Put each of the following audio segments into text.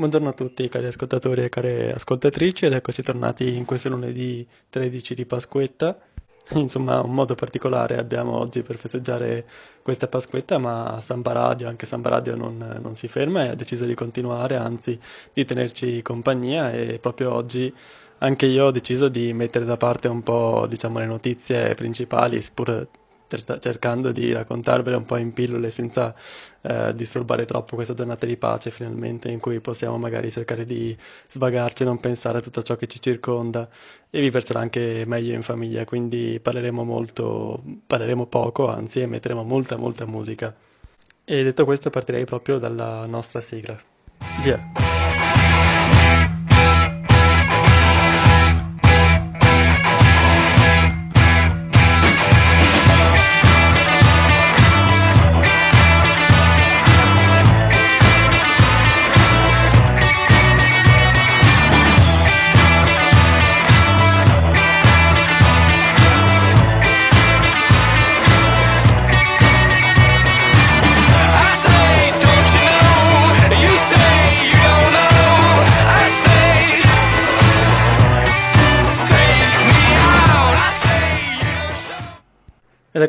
Buongiorno a tutti cari ascoltatori e care ascoltatrici ed eccoci tornati in questo lunedì 13 di Pasquetta. Insomma, un modo particolare abbiamo oggi per festeggiare questa Pasquetta, ma Samba Radio, anche Samba Radio non, non si ferma e ha deciso di continuare, anzi di tenerci compagnia e proprio oggi anche io ho deciso di mettere da parte un po', diciamo, le notizie principali, pur cercando di raccontarvele un po' in pillole senza eh, disturbare troppo questa giornata di pace finalmente in cui possiamo magari cercare di svagarci, non pensare a tutto ciò che ci circonda e vivercela anche meglio in famiglia, quindi parleremo molto, parleremo poco, anzi metteremo molta molta musica. E detto questo partirei proprio dalla nostra sigla. Via!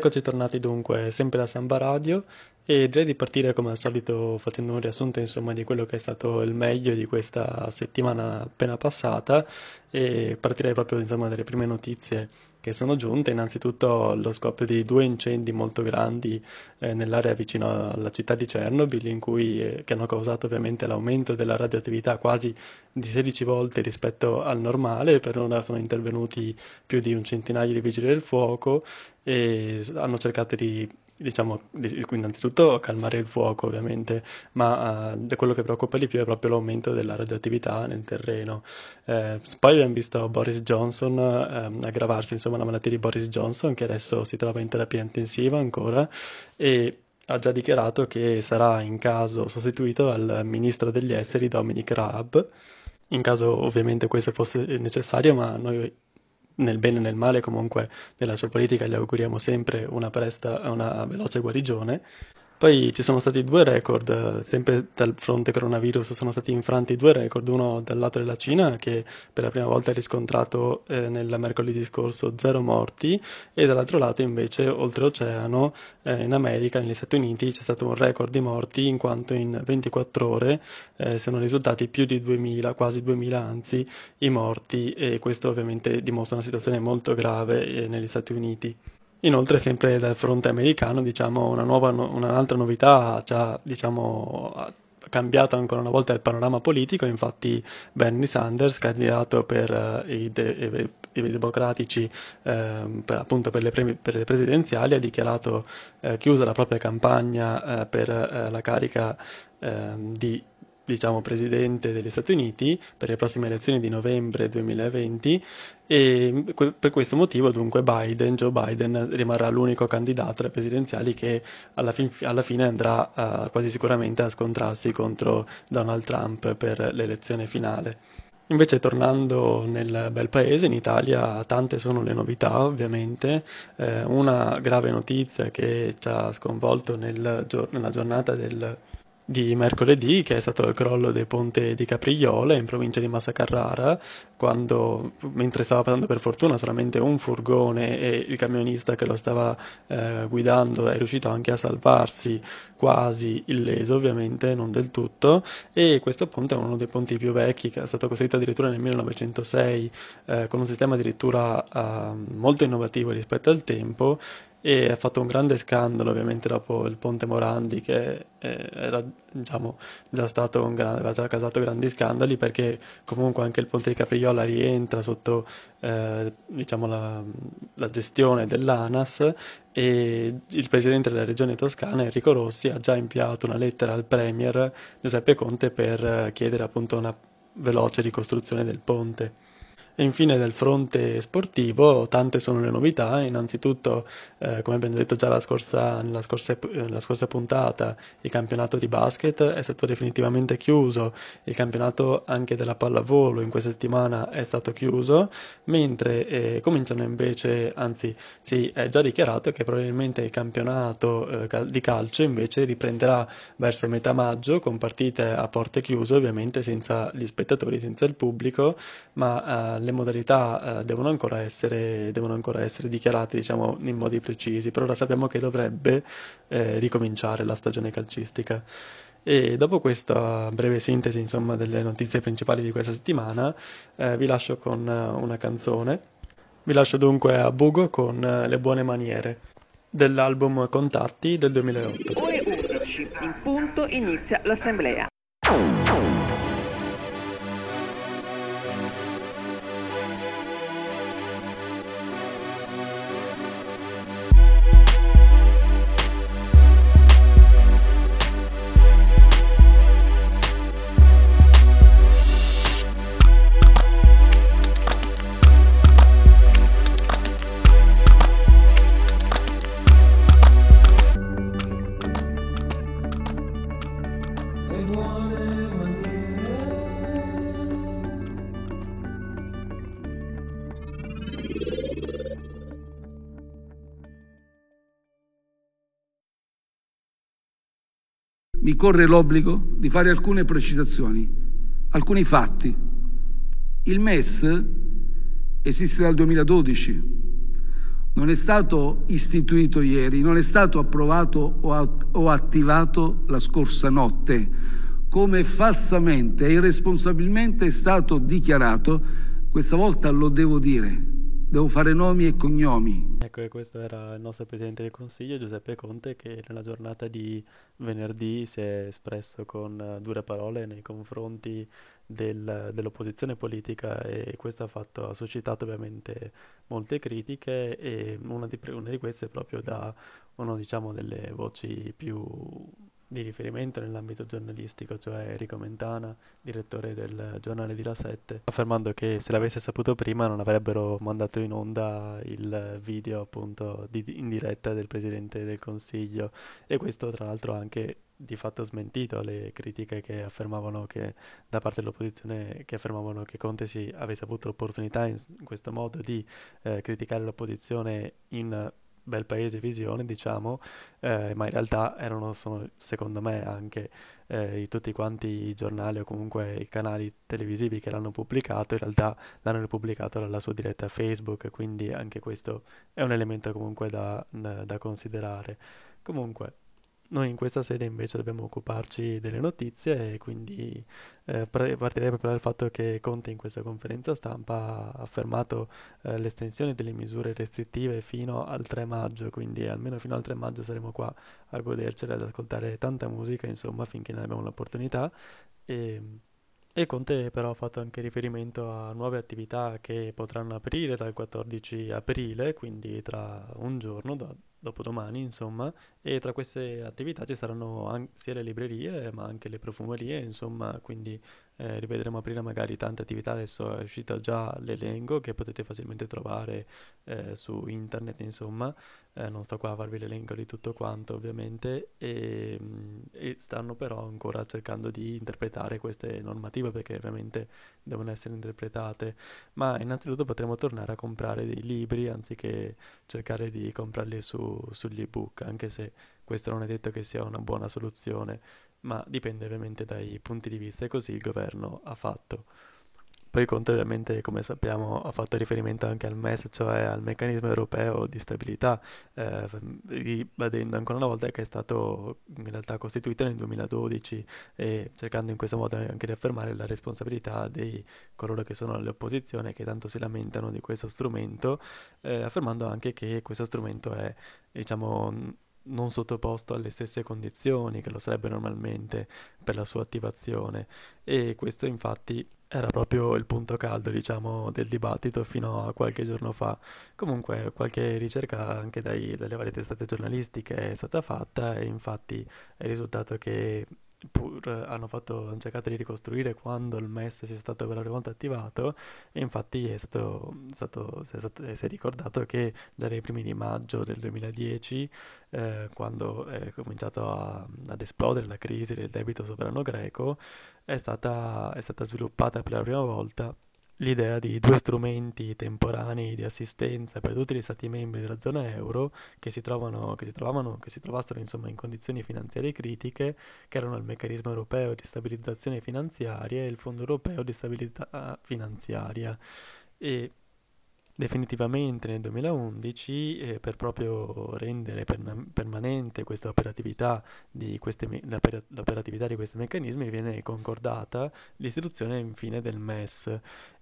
Eccoci tornati dunque sempre da Samba Radio e direi di partire come al solito facendo un riassunto insomma di quello che è stato il meglio di questa settimana appena passata e partirei proprio insomma dalle prime notizie che sono giunte. Innanzitutto lo scoppio di due incendi molto grandi eh, nell'area vicino alla città di Chernobyl, cui, eh, che hanno causato ovviamente l'aumento della radioattività quasi di 16 volte rispetto al normale. Per ora sono intervenuti più di un centinaio di vigili del fuoco e hanno cercato di diciamo, innanzitutto calmare il fuoco ovviamente, ma uh, quello che preoccupa di più è proprio l'aumento della radioattività nel terreno. Eh, poi abbiamo visto Boris Johnson eh, aggravarsi, insomma, la malattia di Boris Johnson, che adesso si trova in terapia intensiva ancora, e ha già dichiarato che sarà in caso sostituito dal ministro degli esteri Dominic Raab, in caso ovviamente questo fosse necessario, ma noi nel bene e nel male, comunque nella sua politica gli auguriamo sempre una presta una veloce guarigione. Poi ci sono stati due record, sempre dal fronte coronavirus, sono stati infranti due record, uno dal lato della Cina che per la prima volta ha riscontrato eh, nel mercoledì scorso zero morti e dall'altro lato invece oltreoceano eh, in America, negli Stati Uniti c'è stato un record di morti in quanto in 24 ore eh, sono risultati più di 2000, quasi 2000 anzi, i morti e questo ovviamente dimostra una situazione molto grave eh, negli Stati Uniti. Inoltre, sempre dal fronte americano, diciamo, una nuova, un'altra novità ha diciamo, cambiato ancora una volta il panorama politico, infatti Bernie Sanders, candidato per uh, i, de- i, democratici uh, per, appunto per le, pre- per le, presidenziali, ha dichiarato uh, chiusa la propria campagna per la carica ehm, di diciamo, presidente degli Stati Uniti per le prossime elezioni di novembre 2020 e per questo motivo dunque Biden, Joe Biden rimarrà l'unico candidato alle presidenziali che alla, fin, alla fine andrà uh, quasi sicuramente a scontrarsi contro Donald Trump per l'elezione finale. Invece tornando nel bel paese, in Italia tante sono le novità ovviamente, eh, una grave notizia che ci ha sconvolto nel, nella giornata del di mercoledì, che è stato il crollo del ponte di Capriola in provincia di Massa Carrara, quando mentre stava passando per fortuna solamente un furgone e il camionista che lo stava eh, guidando è riuscito anche a salvarsi quasi illeso, ovviamente non del tutto, e questo ponte è uno dei ponti più vecchi che è stato costruito addirittura nel 1906 eh, con un sistema addirittura eh, molto innovativo rispetto al tempo e ha fatto un grande scandalo ovviamente dopo il Ponte Morandi che eh, era diciamo, già stato un gran, aveva già causato grandi scandali perché comunque anche il Ponte di Capriola rientra sotto eh, diciamo, la, la, gestione dell'ANAS e il presidente della regione toscana Enrico Rossi ha già inviato una lettera al premier Giuseppe Conte per chiedere appunto una veloce ricostruzione del ponte. E infine nel fronte sportivo tante sono le novità, innanzitutto eh, come abbiamo detto già la scorsa, nella, scorsa, nella scorsa puntata il campionato di basket è stato definitivamente chiuso, il campionato anche della pallavolo in questa settimana è stato chiuso, mentre eh, cominciano invece, anzi si è già dichiarato che probabilmente il campionato eh, di calcio invece riprenderà verso metà maggio con partite a porte chiuse ovviamente senza gli spettatori, senza il pubblico, ma eh, le modalità eh, devono, ancora essere, devono ancora essere dichiarate diciamo, in modi precisi. Per ora sappiamo che dovrebbe eh, ricominciare la stagione calcistica. E dopo questa breve sintesi, insomma, delle notizie principali di questa settimana, eh, vi lascio con eh, una canzone. Vi lascio dunque a Bugo con eh, Le buone maniere dell'album Contatti del 2008. Ore 11, in punto inizia l'assemblea. Mi corre l'obbligo di fare alcune precisazioni, alcuni fatti. Il MES esiste dal 2012, non è stato istituito ieri, non è stato approvato o attivato la scorsa notte, come falsamente e irresponsabilmente è stato dichiarato, questa volta lo devo dire, devo fare nomi e cognomi. Ecco, e questo era il nostro Presidente del Consiglio, Giuseppe Conte, che nella giornata di venerdì si è espresso con uh, dure parole nei confronti del, dell'opposizione politica e questo ha, fatto, ha, suscitato ovviamente molte critiche e una di, una di queste proprio da una diciamo, delle voci più di riferimento nell'ambito giornalistico, cioè Enrico Mentana, direttore del giornale di La 7, affermando che se l'avesse saputo prima non avrebbero mandato in onda il video appunto di, in diretta del Presidente del Consiglio. E questo tra l'altro anche di fatto smentito le critiche che affermavano che da parte dell'opposizione che affermavano che Conte si avesse avuto l'opportunità in, questo modo di eh, criticare l'opposizione in bel paese visione, diciamo, eh, ma in realtà erano, sono, secondo me, anche eh, tutti quanti i giornali o comunque i canali televisivi che l'hanno pubblicato, in realtà l'hanno pubblicato dalla sua diretta Facebook, quindi anche questo è un elemento comunque da, da considerare. Comunque, noi in questa sede invece dobbiamo occuparci delle notizie e quindi eh, partirei proprio dal fatto che Conte in questa conferenza stampa ha affermato eh, l'estensione delle misure restrittive fino al 3 maggio, quindi almeno fino al 3 maggio saremo qua a godercela, ad ascoltare tanta musica, insomma, finché ne abbiamo l'opportunità. E, e Conte però ha fatto anche riferimento a nuove attività che potranno aprire dal 14 aprile, quindi tra un giorno, da, dopodomani, insomma, e tra queste attività ci saranno an- sia le librerie ma anche le profumerie, insomma, quindi eh, rivedremo aprire magari tante attività, adesso è uscito già l'elenco che potete facilmente trovare eh, su internet, insomma, eh, non sto qua a farvi l'elenco di tutto quanto ovviamente, e, mm, e, stanno però ancora cercando di interpretare queste normative perché ovviamente devono essere interpretate, ma innanzitutto potremo tornare a comprare dei libri anziché cercare di comprarli su, sugli ebook, anche se questo non è detto che sia una buona soluzione ma dipende ovviamente dai punti di vista e così il governo ha fatto. Poi Conte ovviamente, come sappiamo, ha fatto riferimento anche al MES, cioè al meccanismo europeo di stabilità, eh, ribadendo ancora una volta che è stato in realtà costituito nel 2012 e cercando in questo modo anche di affermare la responsabilità di coloro che sono all'opposizione che tanto si lamentano di questo strumento, eh, affermando anche che questo strumento è, diciamo, non sottoposto alle stesse condizioni che lo sarebbe normalmente per la sua attivazione. E questo infatti era proprio il punto caldo diciamo del dibattito fino a qualche giorno fa. Comunque qualche ricerca anche dai, dalle varie testate giornalistiche è stata fatta e infatti è risultato che pur hanno, fatto, hanno cercato di ricostruire quando il MES sia stato per la prima volta attivato. E infatti è stato, stato, si, è stato, si è ricordato che già nei primi di maggio del 2010 eh, quando è cominciato a, ad esplodere la crisi del debito sovrano greco è stata, è stata sviluppata per la prima volta l'idea di due strumenti temporanei di assistenza per tutti gli stati membri della zona euro che si, trovano, che si, trovavano, che si trovassero insomma, in condizioni finanziarie critiche, che erano il meccanismo europeo di stabilizzazione finanziaria e il fondo europeo di stabilità finanziaria. E definitivamente nel 2011 eh, per proprio rendere perna- permanente questa operatività di questi me- l'operatività di questi meccanismi viene concordata l'istituzione infine del MES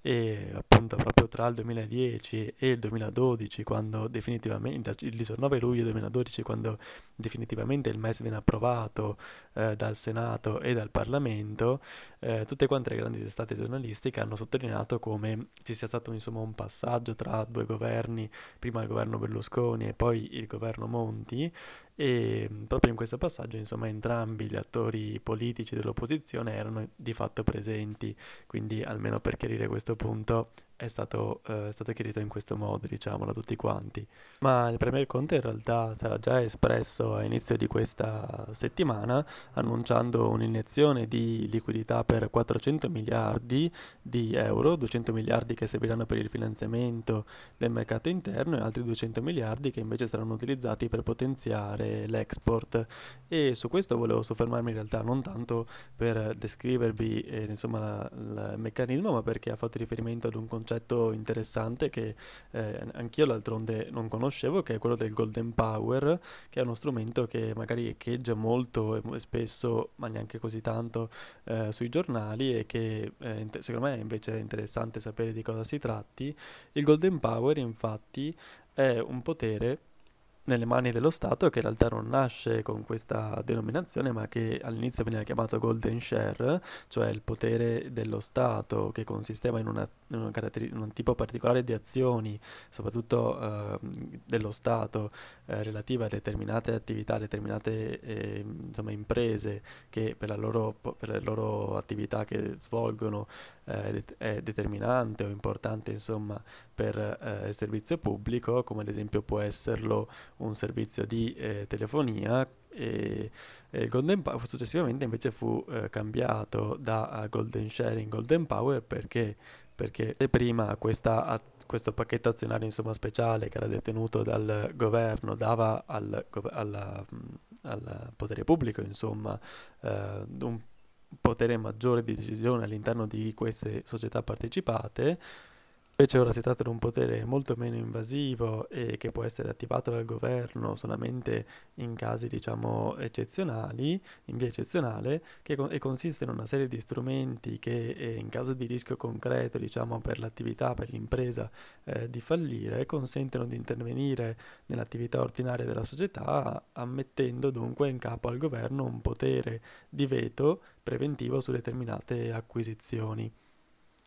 e appunto proprio tra il 2010 e il 2012 quando definitivamente il 19 luglio 2012 quando definitivamente il MES viene approvato eh, dal Senato e dal Parlamento eh, tutte quante le grandi testate giornalistiche hanno sottolineato come ci sia stato insomma un passaggio tra due governi, prima il governo Berlusconi e poi il governo Monti, e proprio in questo passaggio insomma entrambi gli attori politici dell'opposizione erano di fatto presenti, quindi almeno per chiarire questo punto è stato, eh, stato chiarito in questo modo, diciamo, da tutti quanti. Ma il Premier Conte in realtà sarà già espresso a inizio di questa settimana annunciando un'iniezione di liquidità per 400 miliardi di euro, 200 miliardi che serviranno per il finanziamento del mercato interno e altri 200 miliardi che invece saranno utilizzati per potenziare l'export. E su questo volevo soffermarmi in realtà non tanto per descrivervi eh, insomma, il meccanismo ma perché ha fatto riferimento ad un concetto interessante che eh, anch'io d'altronde non conoscevo che è quello del golden power che è uno strumento che magari echeggia molto e spesso ma neanche così tanto eh, sui giornali e che eh, secondo me è invece interessante sapere di cosa si tratti. Il golden power infatti è un potere nelle mani dello Stato che in realtà non nasce con questa denominazione ma che all'inizio veniva chiamato golden share, cioè il potere dello Stato che consisteva in, una, in, una caratteri- in un tipo particolare di azioni, soprattutto eh, dello Stato eh, relative a determinate attività, determinate eh, insomma, imprese che per, loro, per le loro attività che svolgono eh, è determinante o importante insomma per eh, il servizio pubblico, come ad esempio può esserlo un servizio di eh, telefonia e, e Power successivamente invece fu eh, cambiato da Golden Sharing Golden Power perché, perché prima questa, questo pacchetto azionario insomma, speciale che era detenuto dal governo dava al, alla, al potere pubblico insomma, eh, un potere maggiore di decisione all'interno di queste società partecipate Invece ora si tratta di un potere molto meno invasivo e che può essere attivato dal governo solamente in casi diciamo eccezionali, in via eccezionale, che con- e consiste in una serie di strumenti che eh, in caso di rischio concreto diciamo per l'attività, per l'impresa eh, di fallire, consentono di intervenire nell'attività ordinaria della società ammettendo dunque in capo al governo un potere di veto preventivo su determinate acquisizioni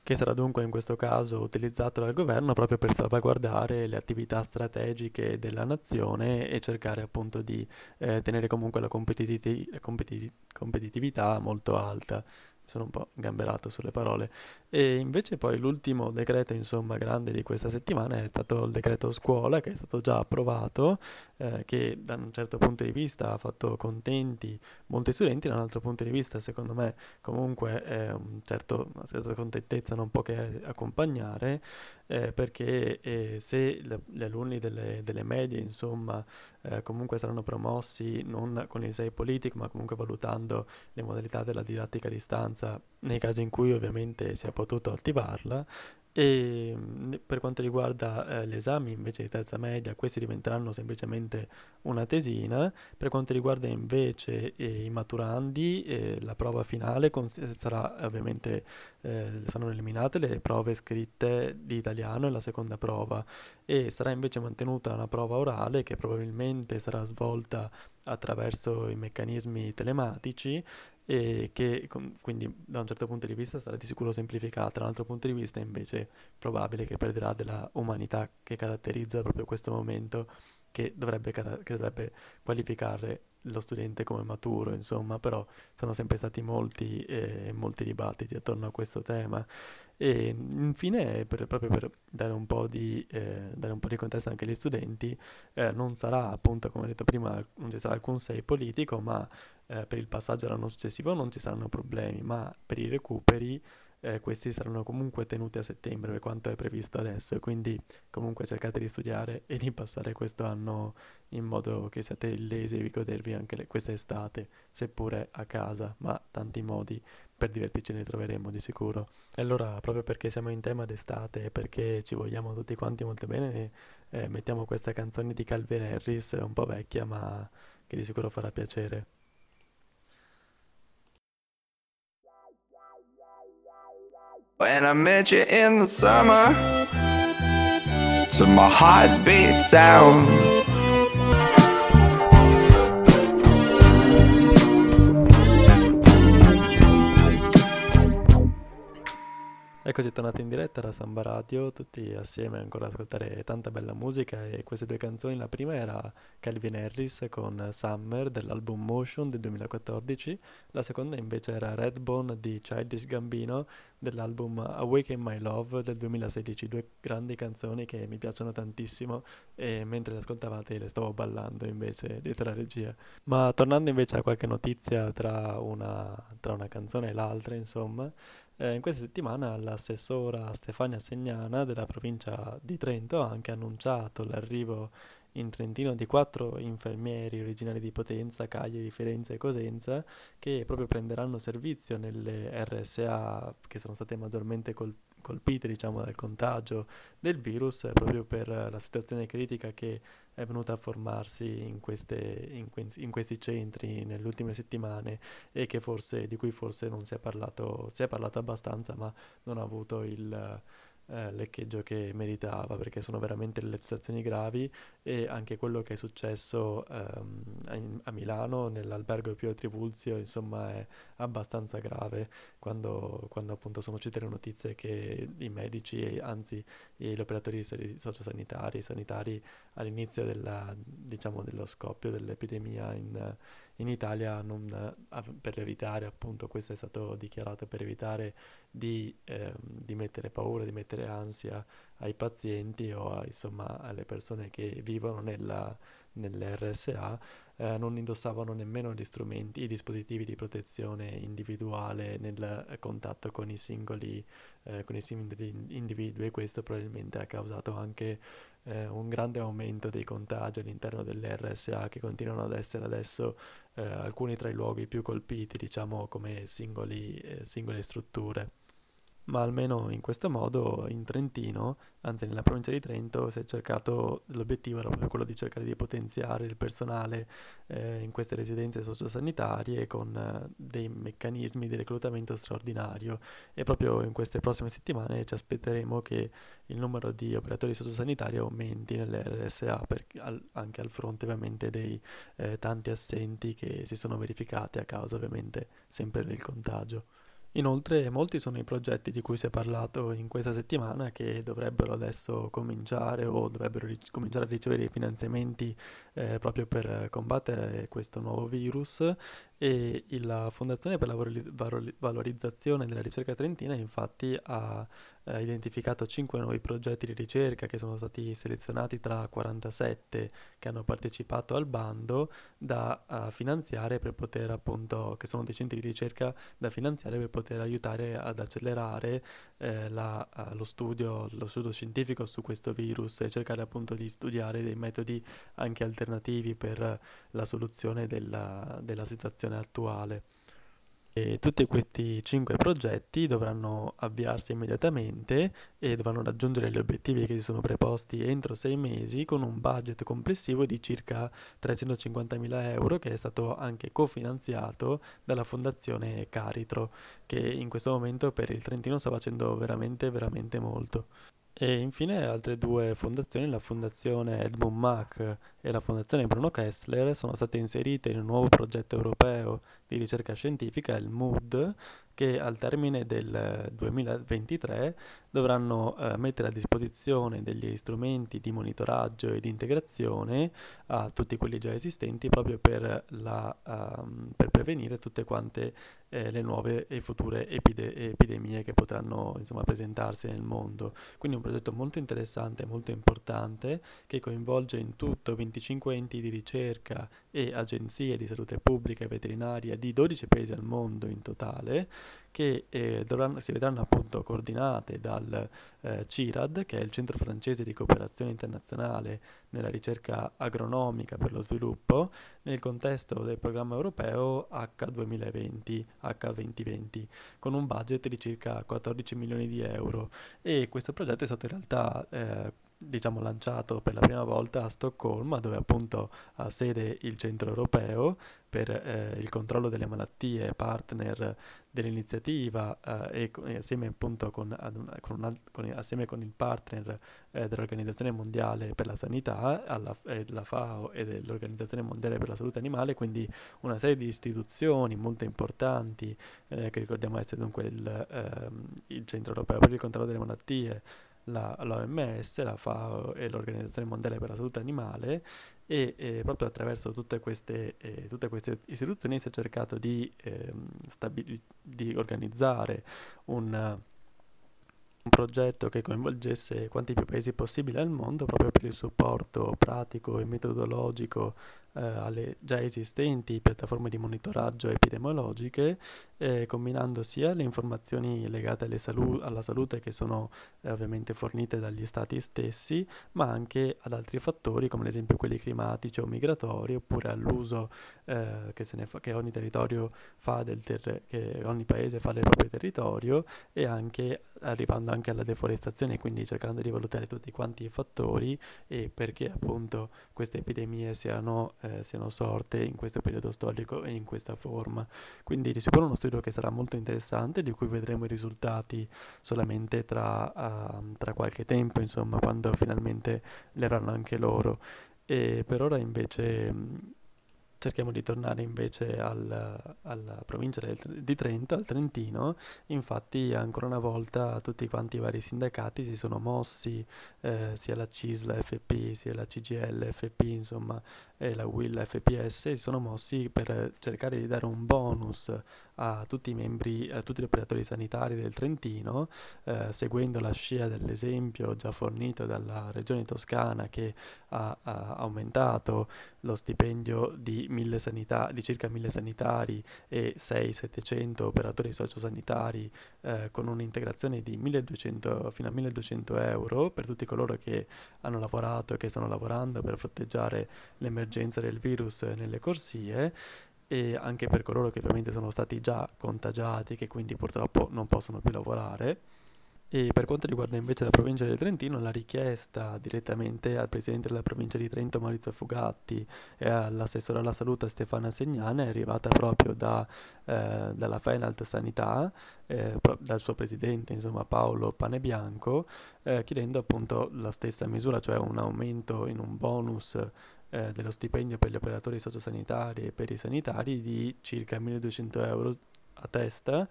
che sarà dunque in questo caso utilizzato dal governo proprio per salvaguardare le attività strategiche della nazione e cercare appunto di eh, tenere comunque la competitiv- competitiv- competitività molto alta sono un po' gamberato sulle parole. E invece poi l'ultimo decreto, insomma, grande di questa settimana è stato il decreto scuola, che è stato già approvato, eh, che da un certo punto di vista ha fatto contenti molti studenti, da un altro punto di vista, secondo me, comunque è un certo, una certa contentezza non può che accompagnare, eh, perché eh, se le, gli alunni delle, delle medie, insomma, eh, comunque saranno promossi non con il 6 politico, ma comunque valutando le modalità della didattica a distanza, nei casi in cui ovviamente si è potuto attivarla, e per quanto riguarda eh, gli esami invece di terza media, questi diventeranno semplicemente una tesina. Per quanto riguarda invece eh, i maturandi, eh, la prova finale cons- sarà ovviamente eh, saranno eliminate le prove scritte di italiano e la seconda prova e sarà invece mantenuta una prova orale che probabilmente sarà svolta attraverso i meccanismi telematici e che quindi da un certo punto di vista sarà di sicuro semplificata, da un altro punto di vista invece è probabile che perderà della umanità che caratterizza proprio questo momento che dovrebbe, che dovrebbe qualificare lo studente come maturo, insomma, però sono sempre stati molti, eh, molti dibattiti attorno a questo tema. E infine, per, proprio per dare un, po di, eh, dare un po' di contesto anche agli studenti, eh, non sarà appunto, come ho detto prima, non ci sarà alcun 6 politico, ma eh, per il passaggio all'anno successivo non ci saranno problemi, ma per i recuperi eh, questi saranno comunque tenuti a settembre per quanto è previsto adesso, quindi comunque cercate di studiare e di passare questo anno in modo che siate illesi e vi godervi anche le, questa estate, seppure a casa, ma tanti modi per divertirci ne troveremo di sicuro. E allora, proprio perché siamo in tema d'estate e perché ci vogliamo tutti quanti molto bene, eh, mettiamo questa canzone di Calvin Harris, un po' vecchia, ma che di sicuro farà piacere. When I met you in the summer, to my heartbeat sound. Eccoci tornati in diretta da Samba Radio, tutti assieme ancora ad ascoltare tanta bella musica e queste due canzoni, la prima era Calvin Harris con Summer dell'album Motion del 2014, la seconda invece era Redbone di Childish Gambino dell'album Awaken My Love del 2016, due grandi canzoni che mi piacciono tantissimo e mentre le ascoltavate le stavo ballando invece dietro la regia. Ma tornando invece a qualche notizia tra una, tra una canzone e l'altra, insomma, eh, in questa settimana l'assessora Stefania Segnana della provincia di Trento ha anche annunciato l'arrivo in Trentino di quattro infermieri originari di Potenza, Caglie di Firenze e Cosenza che proprio prenderanno servizio nelle RSA che sono state maggiormente colpite colpite diciamo, dal contagio del virus proprio per la situazione critica che è venuta a formarsi in, queste, in, que- in, questi centri nelle ultime settimane e forse, di cui forse non si è parlato, si è parlato abbastanza ma non ha avuto il eh, leccheggio che meritava perché sono veramente le situazioni gravi e anche quello che è successo ehm, a, a, Milano nell'albergo Pio Trivulzio insomma è abbastanza grave. Quando, quando appunto sono uscite le notizie che i medici anzi gli operatori sociosanitari sanitari all'inizio della, diciamo, dello scoppio dell'epidemia in, in Italia non, per evitare appunto questo è stato dichiarato per evitare di, eh, di mettere paura, di mettere ansia ai pazienti o a, insomma alle persone che vivono nella, nell'RSA eh, non indossavano nemmeno gli strumenti, i dispositivi di protezione individuale nel contatto con i singoli, eh, con i singoli individui e questo probabilmente ha causato anche eh, un grande aumento dei contagi all'interno delle RSA che continuano ad essere adesso eh, alcuni tra i luoghi più colpiti, diciamo come singoli, eh, singole strutture ma almeno in questo modo in Trentino, anzi nella provincia di Trento, si è cercato, l'obiettivo era proprio quello di cercare di potenziare il personale eh, in queste residenze sociosanitarie con eh, dei meccanismi di reclutamento straordinario e proprio in queste prossime settimane ci aspetteremo che il numero di operatori sociosanitari aumenti nelle RSA per, al, anche al fronte ovviamente dei eh, tanti assenti che si sono verificati a causa ovviamente sempre del contagio. Inoltre molti sono i progetti di cui si è parlato in questa settimana che dovrebbero adesso cominciare o dovrebbero ric- cominciare a ricevere i finanziamenti eh, proprio per combattere questo nuovo virus e la Fondazione per la Valorizzazione della Ricerca Trentina infatti ha eh, identificato 5 nuovi progetti di ricerca che sono stati selezionati tra 47 che hanno partecipato al bando da uh, finanziare per poter appunto, che sono dei centri di ricerca da finanziare per poter aiutare ad accelerare eh, la, uh, lo, studio, lo studio scientifico su questo virus e cercare appunto di studiare dei metodi anche alternativi per la soluzione della, della situazione situazione attuale. E tutti questi cinque progetti dovranno avviarsi immediatamente e dovranno raggiungere gli obiettivi che si sono preposti entro sei mesi con un budget complessivo di circa 350.000 euro che è stato anche cofinanziato dalla fondazione Caritro che in questo momento per il Trentino sta facendo veramente veramente molto. E infine altre due fondazioni, la fondazione Edmund Mack e la fondazione Bruno Kessler, sono state inserite in un nuovo progetto europeo di ricerca scientifica, il MOOD, che al termine del 2023 dovranno eh, mettere a disposizione degli strumenti di monitoraggio e di integrazione a tutti quelli già esistenti proprio per, la, um, per prevenire tutte quante eh, le nuove e future epide- epidemie che potranno insomma, presentarsi nel mondo. Quindi un progetto molto interessante, molto importante, che coinvolge in tutto 25 enti di ricerca e agenzie di salute pubblica e veterinaria di 12 paesi al mondo in totale, che eh, dovranno, si vedranno appunto coordinate dal eh, CIRAD, che è il Centro francese di cooperazione internazionale nella ricerca agronomica per lo sviluppo, nel contesto del programma europeo H2020, H2020, con un budget di circa 14 milioni di euro. E questo progetto è stato in realtà eh, diciamo, lanciato per la prima volta a Stoccolma, dove appunto ha sede il centro europeo per eh, il controllo delle malattie, partner dell'iniziativa eh, e, e, assieme appunto con, un, con, una, con, assieme con il partner eh, dell'Organizzazione Mondiale per la Sanità, alla, della FAO e dell'Organizzazione Mondiale per la Salute Animale, quindi una serie di istituzioni molto importanti eh, che ricordiamo essere dunque il, ehm, il Centro Europeo per il Controllo delle Malattie, la, l'OMS, la FAO e l'Organizzazione Mondiale per la Salute Animale e eh, proprio attraverso tutte queste, eh, tutte queste, istituzioni si è cercato di, eh, stabili- di organizzare un, un progetto che coinvolgesse quanti più paesi possibile al mondo proprio per il supporto pratico e metodologico eh, alle già esistenti piattaforme di monitoraggio epidemiologiche, eh, combinando sia le informazioni legate salu- alla salute che sono eh, ovviamente fornite dagli stati stessi, ma anche ad altri fattori come ad esempio quelli climatici o migratori, oppure all'uso eh, che, fa- che, ogni territorio fa del ter- che ogni paese fa del proprio territorio e anche arrivando anche alla deforestazione, quindi cercando di valutare tutti quanti i fattori e perché appunto queste epidemie siano eh, siano sorte in questo periodo storico e in questa forma. Quindi di sicuro uno studio che sarà molto interessante, di cui vedremo i risultati solamente tra, uh, tra qualche tempo, insomma, quando finalmente le avranno anche loro. E per ora invece cerchiamo di tornare invece al, alla provincia di Trento, al Trentino, infatti ancora una volta tutti quanti i vari sindacati si sono mossi, eh, sia la CIS, la FP, sia la CGL, FP, insomma, e la WIL FPS, si sono mossi per cercare di dare un bonus a tutti i membri, a tutti gli operatori sanitari del Trentino, eh, seguendo la scia dell'esempio già fornito dalla regione toscana che ha, ha aumentato lo stipendio di, sanita- di circa 1000 sanitari e 6-700 operatori sociosanitari eh, con un'integrazione di 1200, fino a 1200 euro per tutti coloro che hanno lavorato e che stanno lavorando per fronteggiare l'emergenza del virus nelle corsie e anche per coloro che ovviamente sono stati già contagiati che quindi purtroppo non possono più lavorare. E per quanto riguarda invece la provincia del Trentino, la richiesta direttamente al presidente della provincia di Trento Maurizio Fugatti e all'assessore alla salute Stefana Segnane è arrivata proprio da, eh, dalla Fenalt Sanità, eh, dal suo presidente insomma, Paolo Panebianco, eh, chiedendo appunto la stessa misura, cioè un aumento in un bonus eh, dello stipendio per gli operatori sociosanitari e per i sanitari di circa 1200 euro a testa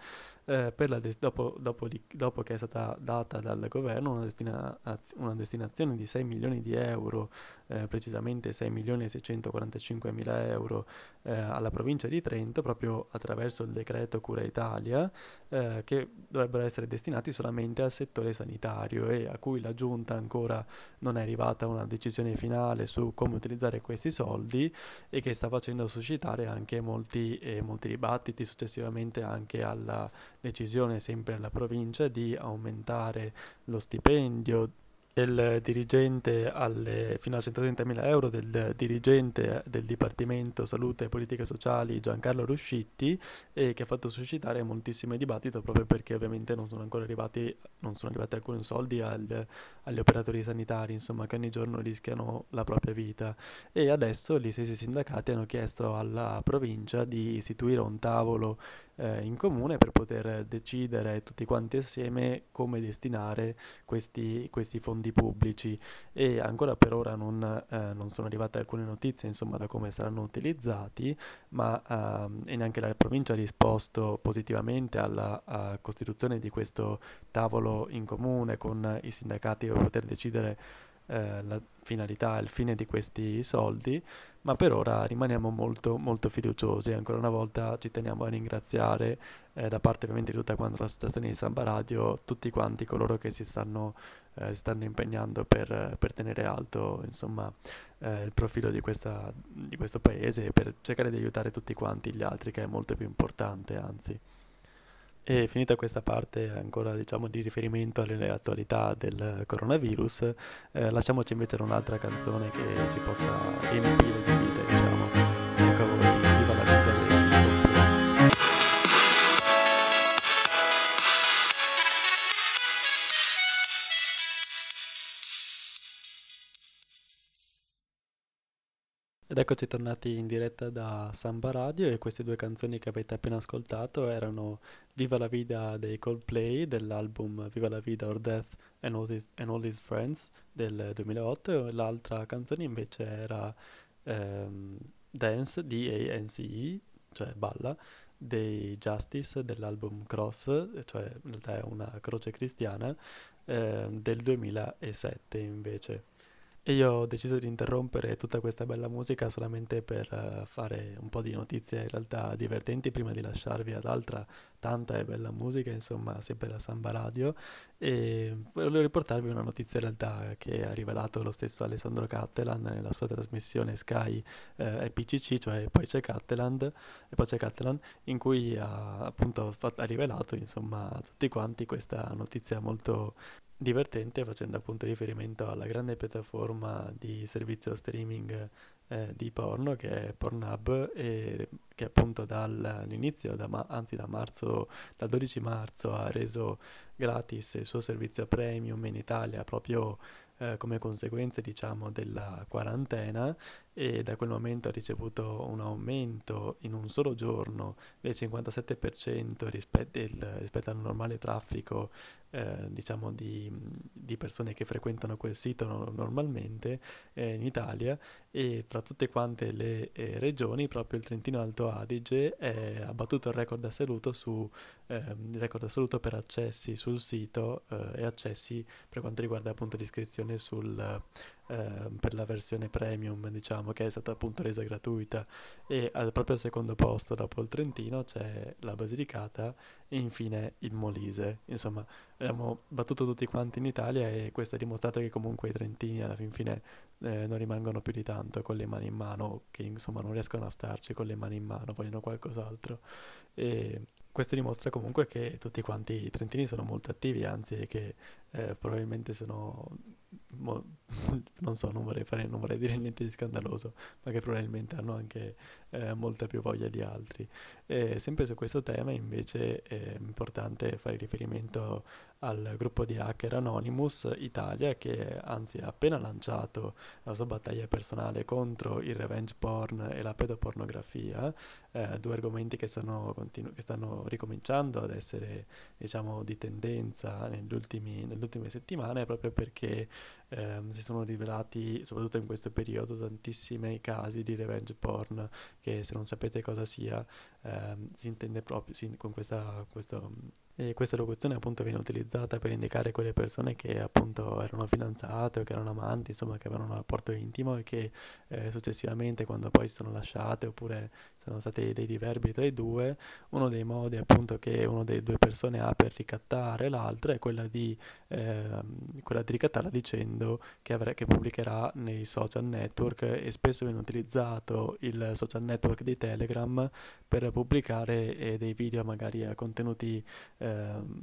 eh, de- dopo, dopo, di- dopo, che è stata data dal governo una, destina- una destinazione di 6 milioni di euro, eh, precisamente 6 milioni e 645 mila euro eh, alla provincia di Trento, proprio attraverso il decreto Cura Italia, eh, che dovrebbero essere destinati solamente al settore sanitario e a cui la Giunta ancora non è arrivata una decisione finale su come utilizzare questi soldi e che sta facendo suscitare anche molti, eh, molti dibattiti successivamente anche alla decisione sempre della provincia di aumentare lo stipendio del dirigente alle, fino a 130.000 euro del dirigente del Dipartimento Salute e Politiche Sociali Giancarlo Ruscitti e che ha fatto suscitare moltissimo dibattito proprio perché ovviamente non sono ancora arrivati, non sono arrivati alcuni soldi al, agli operatori sanitari insomma che ogni giorno rischiano la propria vita. E adesso gli stessi sindacati hanno chiesto alla provincia di istituire un tavolo eh, in comune per poter decidere tutti quanti assieme come destinare questi, questi fondi fondi pubblici. E ancora per ora non, eh, non sono arrivate alcune notizie insomma da come saranno utilizzati, ma ehm, e neanche la provincia ha risposto positivamente alla costituzione di questo tavolo in comune con i sindacati per poter decidere eh, la finalità il fine di questi soldi, ma per ora rimaniamo molto, molto fiduciosi. Ancora una volta ci teniamo a ringraziare eh, da parte ovviamente di tutta quanta la situazione di Samba Radio tutti quanti coloro che si stanno, eh, stanno impegnando per, per, tenere alto insomma, eh, il profilo di, questa, di questo paese e per cercare di aiutare tutti quanti gli altri, che è molto più importante, anzi. E finita questa parte ancora diciamo di riferimento alle attualità del coronavirus, eh, lasciamoci invece un'altra canzone che ci possa riempire di vita, diciamo. Ed eccoci tornati in diretta da Samba Radio e queste due canzoni che avete appena ascoltato erano Viva la Vida dei Coldplay dell'album Viva la Vida or Death and All His, and All His Friends del 2008 e l'altra canzone invece era ehm, Dance, D-A-N-C-E, cioè Balla, dei Justice dell'album Cross, cioè in realtà è una croce cristiana, eh, del 2007 invece. E io ho deciso di interrompere tutta questa bella musica solamente per uh, fare un po' di notizie in realtà divertenti prima di lasciarvi ad altra tanta e bella musica, insomma, sempre da Samba Radio. E volevo riportarvi una notizia in realtà che ha rivelato lo stesso Alessandro Cattelan nella sua trasmissione Sky eh, EPCC, cioè poi c'è Catteland, e poi c'è Cattelan, in cui ha appunto ha rivelato insomma a tutti quanti questa notizia molto divertente facendo appunto riferimento alla grande piattaforma di servizio streaming eh, di porno che è Pornhub e che appunto dall'inizio, da ma- anzi da marzo, dal 12 marzo ha reso gratis il suo servizio premium in Italia proprio eh, come conseguenza diciamo della quarantena e da quel momento ha ricevuto un aumento in un solo giorno del 57% rispetto, il, rispetto al normale traffico eh, diciamo di, di, persone che frequentano quel sito no, normalmente eh, in Italia. E fra tutte quante le eh, regioni proprio il Trentino Alto Adige ha battuto il record assoluto, su, ehm, record assoluto per accessi sul sito eh, e accessi per quanto riguarda appunto l'iscrizione sul Ehm, per la versione premium, diciamo, che è stata appunto resa gratuita. E al, proprio secondo posto, dopo il Trentino, c'è la Basilicata e infine il Molise. Insomma, abbiamo battuto tutti quanti in Italia e questo ha dimostrato che comunque i trentini alla fin fine eh, non rimangono più di tanto con le mani in mano, che insomma non riescono a starci con le mani in mano, vogliono qualcos'altro. E questo dimostra comunque che tutti quanti i trentini sono molto attivi, anzi che eh, probabilmente sono mo, non so, non vorrei, fare, non vorrei dire niente di scandaloso, ma che probabilmente hanno anche eh, molta più voglia di altri. E sempre su questo tema invece è importante fare riferimento al gruppo di hacker Anonymous Italia che anzi ha appena lanciato la sua battaglia personale contro il revenge porn e la pedopornografia, eh, due argomenti che stanno, continu- che stanno, ricominciando ad essere diciamo di tendenza negli ultimi, nelle ultime settimane proprio perché eh, si sono rivelati soprattutto in questo periodo tantissimi casi di revenge porn che se non sapete cosa sia eh, si intende proprio sì, con questa, questo, e questa locuzione appunto viene utilizzata per indicare quelle persone che appunto erano fidanzate o che erano amanti, insomma che avevano un rapporto intimo e che eh, successivamente quando poi si sono lasciate oppure sono stati dei diverbi tra i due, uno dei modi appunto che una delle due persone ha per ricattare l'altra è quella di, eh, quella di ricattarla dicendo che, avre- che pubblicherà nei social network e spesso viene utilizzato il social network di Telegram per pubblicare eh, dei video magari a contenuti eh,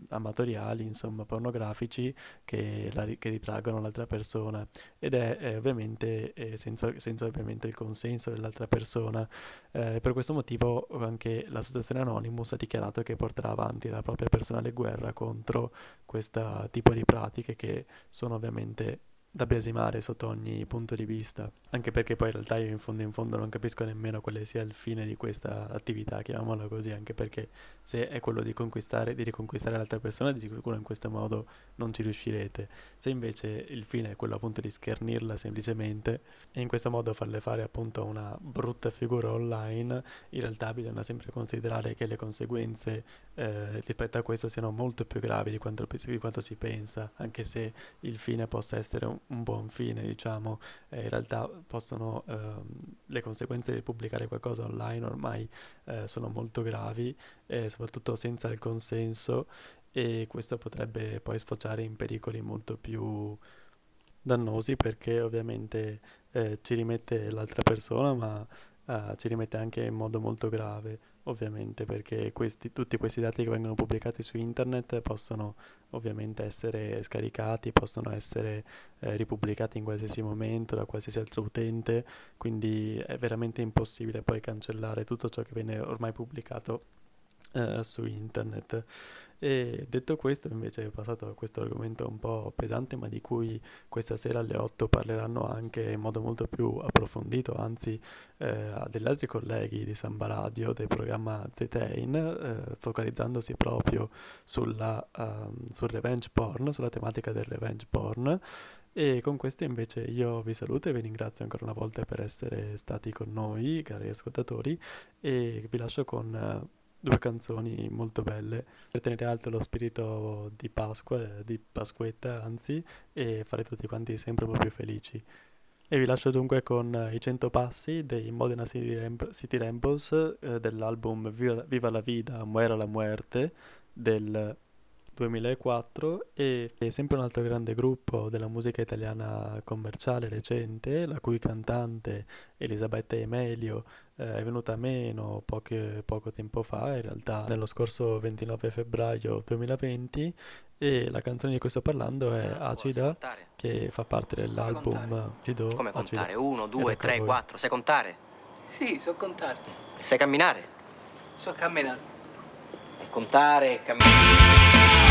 amatoriali, insomma pornografici che, la, che, ritraggono l'altra persona ed è eh, ovviamente eh, senza, senza, ovviamente il consenso dell'altra persona. Eh, per questo motivo anche l'associazione Anonymous ha dichiarato che porterà avanti la propria personale guerra contro questo tipo di pratiche che sono ovviamente da biasimare sotto ogni punto di vista, anche perché poi in realtà io in fondo in fondo non capisco nemmeno quale sia il fine di questa attività, chiamiamola così, anche perché se è quello di conquistare, di riconquistare l'altra persona, di sicuro in questo modo non ci riuscirete. Se invece il fine è quello appunto di schernirla semplicemente e in questo modo farle fare appunto una brutta figura online, in realtà bisogna sempre considerare che le conseguenze eh, rispetto a questo siano molto più gravi di quanto, di quanto si pensa, anche se il fine possa essere un, un buon fine, diciamo, eh, in realtà possono, ehm, le conseguenze di pubblicare qualcosa online ormai eh, sono molto gravi, soprattutto senza il consenso e questo potrebbe poi sfociare in pericoli molto più dannosi perché ovviamente eh, ci rimette l'altra persona ma uh, ci rimette anche in modo molto grave, ovviamente, perché questi, tutti questi dati che vengono pubblicati su internet possono ovviamente essere scaricati, possono essere eh, ripubblicati in qualsiasi momento da qualsiasi altro utente, quindi è veramente impossibile poi cancellare tutto ciò che viene ormai pubblicato eh, su internet. E detto questo, invece, è passato a questo argomento un po' pesante, ma di cui questa sera alle 8 parleranno anche in modo molto più approfondito, anzi, eh, degli altri colleghi di Samba Radio del programma Zetain, eh, focalizzandosi proprio sulla, uh, sul revenge porn, sulla tematica del revenge porn. E con questo invece io vi saluto e vi ringrazio ancora una volta per essere stati con noi, cari ascoltatori, e vi lascio con uh, due canzoni molto belle per tenere alto lo spirito di Pasqua, di Pasquetta anzi, e fare tutti quanti sempre un po' più felici. E vi lascio dunque con i 100 passi dei Modena City, Ramp- City Rambles eh, dell'album Viva la Vida, Muera la Muerte del 2004 e è sempre un altro grande gruppo della musica italiana commerciale recente, la cui cantante Elisabetta Emelio eh, è venuta meno poche, poco tempo fa, in realtà nello scorso 29 febbraio 2020 e la canzone di cui sto parlando è Acida che fa parte dell'album Ti do Come contare? 1, 2, 3, 4, sai contare? Sì, so contare. E sai camminare? So camminare. E contare e camminare.